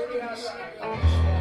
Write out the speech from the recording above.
Go,